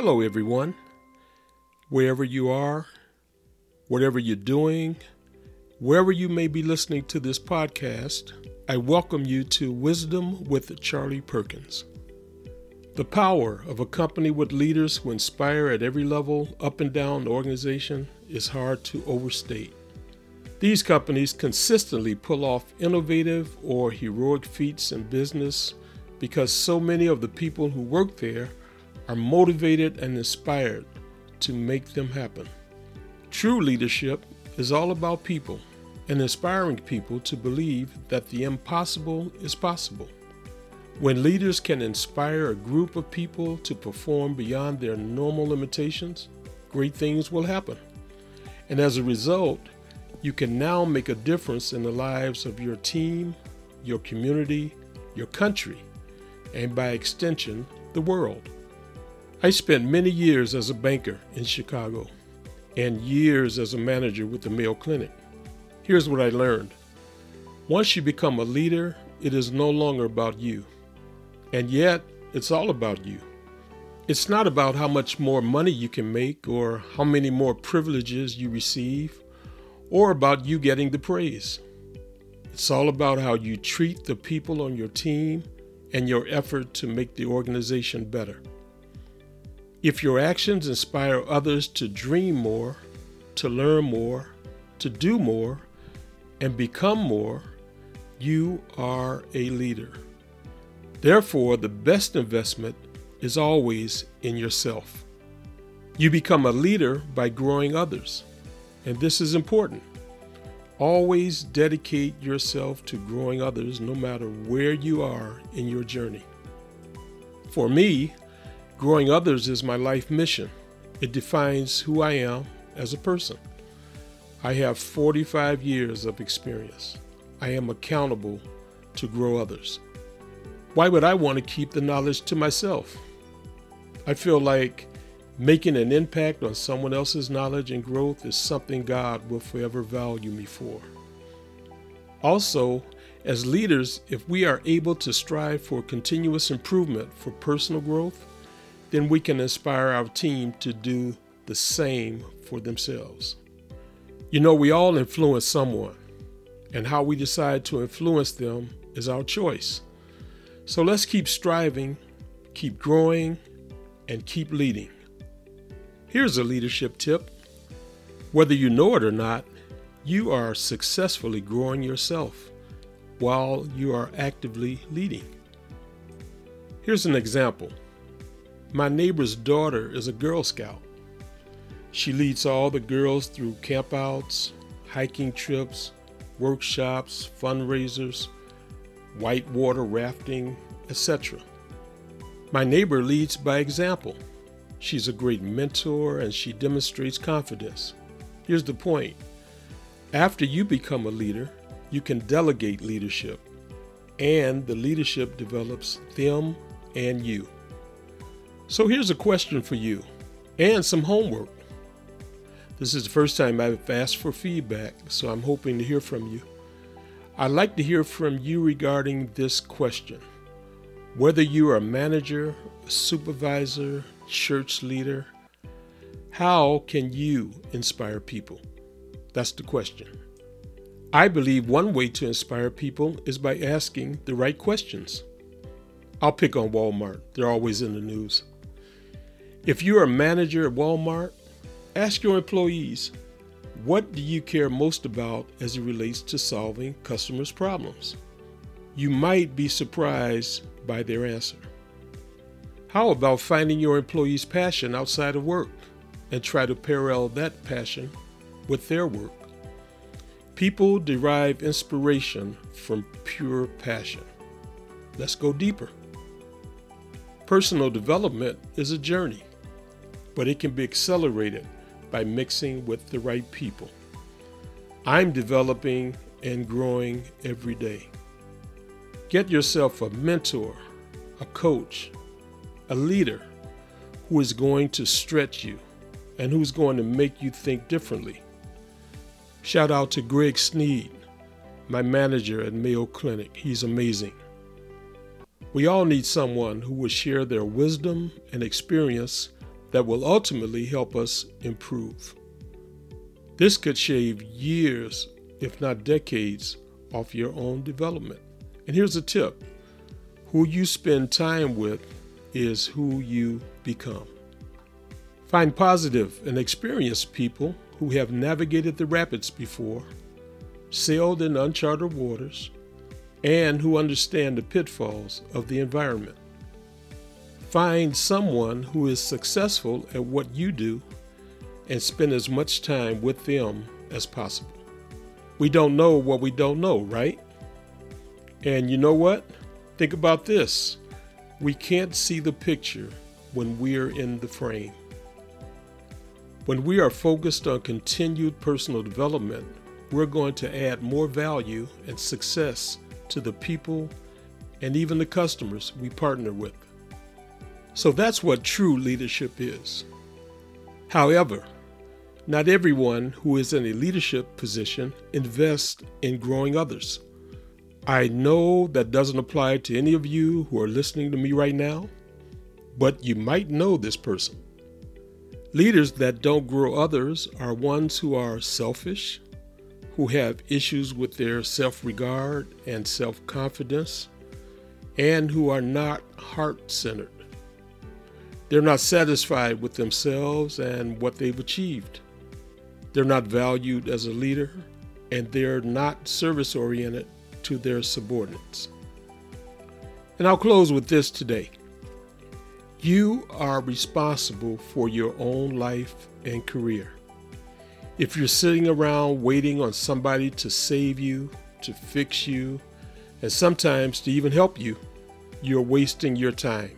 Hello, everyone. Wherever you are, whatever you're doing, wherever you may be listening to this podcast, I welcome you to Wisdom with Charlie Perkins. The power of a company with leaders who inspire at every level, up and down the organization, is hard to overstate. These companies consistently pull off innovative or heroic feats in business because so many of the people who work there are motivated and inspired to make them happen. True leadership is all about people and inspiring people to believe that the impossible is possible. When leaders can inspire a group of people to perform beyond their normal limitations, great things will happen. And as a result, you can now make a difference in the lives of your team, your community, your country, and by extension, the world. I spent many years as a banker in Chicago and years as a manager with the Mayo Clinic. Here's what I learned once you become a leader, it is no longer about you. And yet, it's all about you. It's not about how much more money you can make or how many more privileges you receive or about you getting the praise. It's all about how you treat the people on your team and your effort to make the organization better. If your actions inspire others to dream more, to learn more, to do more, and become more, you are a leader. Therefore, the best investment is always in yourself. You become a leader by growing others, and this is important. Always dedicate yourself to growing others no matter where you are in your journey. For me, growing others is my life mission. It defines who I am as a person. I have 45 years of experience. I am accountable to grow others. Why would I want to keep the knowledge to myself? I feel like Making an impact on someone else's knowledge and growth is something God will forever value me for. Also, as leaders, if we are able to strive for continuous improvement for personal growth, then we can inspire our team to do the same for themselves. You know, we all influence someone, and how we decide to influence them is our choice. So let's keep striving, keep growing, and keep leading. Here's a leadership tip whether you know it or not, you are successfully growing yourself while you are actively leading. Here's an example my neighbor's daughter is a Girl Scout. She leads all the girls through campouts, hiking trips, workshops, fundraisers, whitewater rafting, etc. My neighbor leads by example. She's a great mentor and she demonstrates confidence. Here's the point after you become a leader, you can delegate leadership, and the leadership develops them and you. So here's a question for you and some homework. This is the first time I've asked for feedback, so I'm hoping to hear from you. I'd like to hear from you regarding this question. Whether you are a manager, supervisor, church leader, how can you inspire people? That's the question. I believe one way to inspire people is by asking the right questions. I'll pick on Walmart, they're always in the news. If you're a manager at Walmart, ask your employees what do you care most about as it relates to solving customers' problems? You might be surprised by their answer. How about finding your employees' passion outside of work and try to parallel that passion with their work? People derive inspiration from pure passion. Let's go deeper. Personal development is a journey, but it can be accelerated by mixing with the right people. I'm developing and growing every day. Get yourself a mentor, a coach, a leader who is going to stretch you and who's going to make you think differently. Shout out to Greg Sneed, my manager at Mayo Clinic. He's amazing. We all need someone who will share their wisdom and experience that will ultimately help us improve. This could shave years, if not decades, off your own development. And here's a tip who you spend time with is who you become. Find positive and experienced people who have navigated the rapids before, sailed in uncharted waters, and who understand the pitfalls of the environment. Find someone who is successful at what you do and spend as much time with them as possible. We don't know what we don't know, right? And you know what? Think about this we can't see the picture when we're in the frame. When we are focused on continued personal development, we're going to add more value and success to the people and even the customers we partner with. So that's what true leadership is. However, not everyone who is in a leadership position invests in growing others. I know that doesn't apply to any of you who are listening to me right now, but you might know this person. Leaders that don't grow others are ones who are selfish, who have issues with their self regard and self confidence, and who are not heart centered. They're not satisfied with themselves and what they've achieved. They're not valued as a leader, and they're not service oriented to their subordinates. And I'll close with this today. You are responsible for your own life and career. If you're sitting around waiting on somebody to save you, to fix you, and sometimes to even help you, you're wasting your time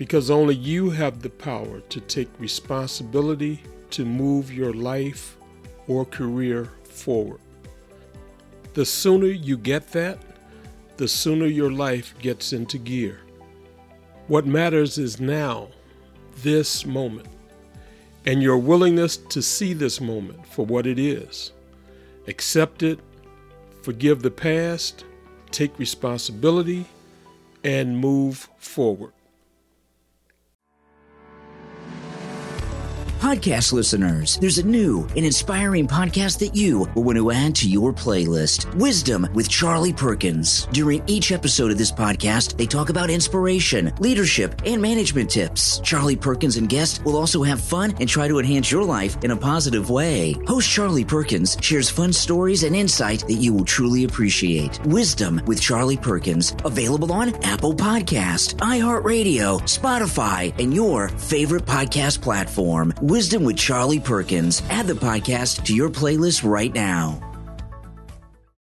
because only you have the power to take responsibility to move your life or career forward. The sooner you get that, the sooner your life gets into gear. What matters is now, this moment and your willingness to see this moment for what it is. Accept it, forgive the past, take responsibility, and move forward. Podcast listeners, there's a new and inspiring podcast that you will want to add to your playlist Wisdom with Charlie Perkins. During each episode of this podcast, they talk about inspiration, leadership, and management tips. Charlie Perkins and guests will also have fun and try to enhance your life in a positive way. Host Charlie Perkins shares fun stories and insight that you will truly appreciate. Wisdom with Charlie Perkins, available on Apple Podcast, iHeartRadio, Spotify, and your favorite podcast platform. Wisdom with Charlie Perkins. Add the podcast to your playlist right now.